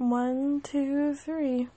One, two, three.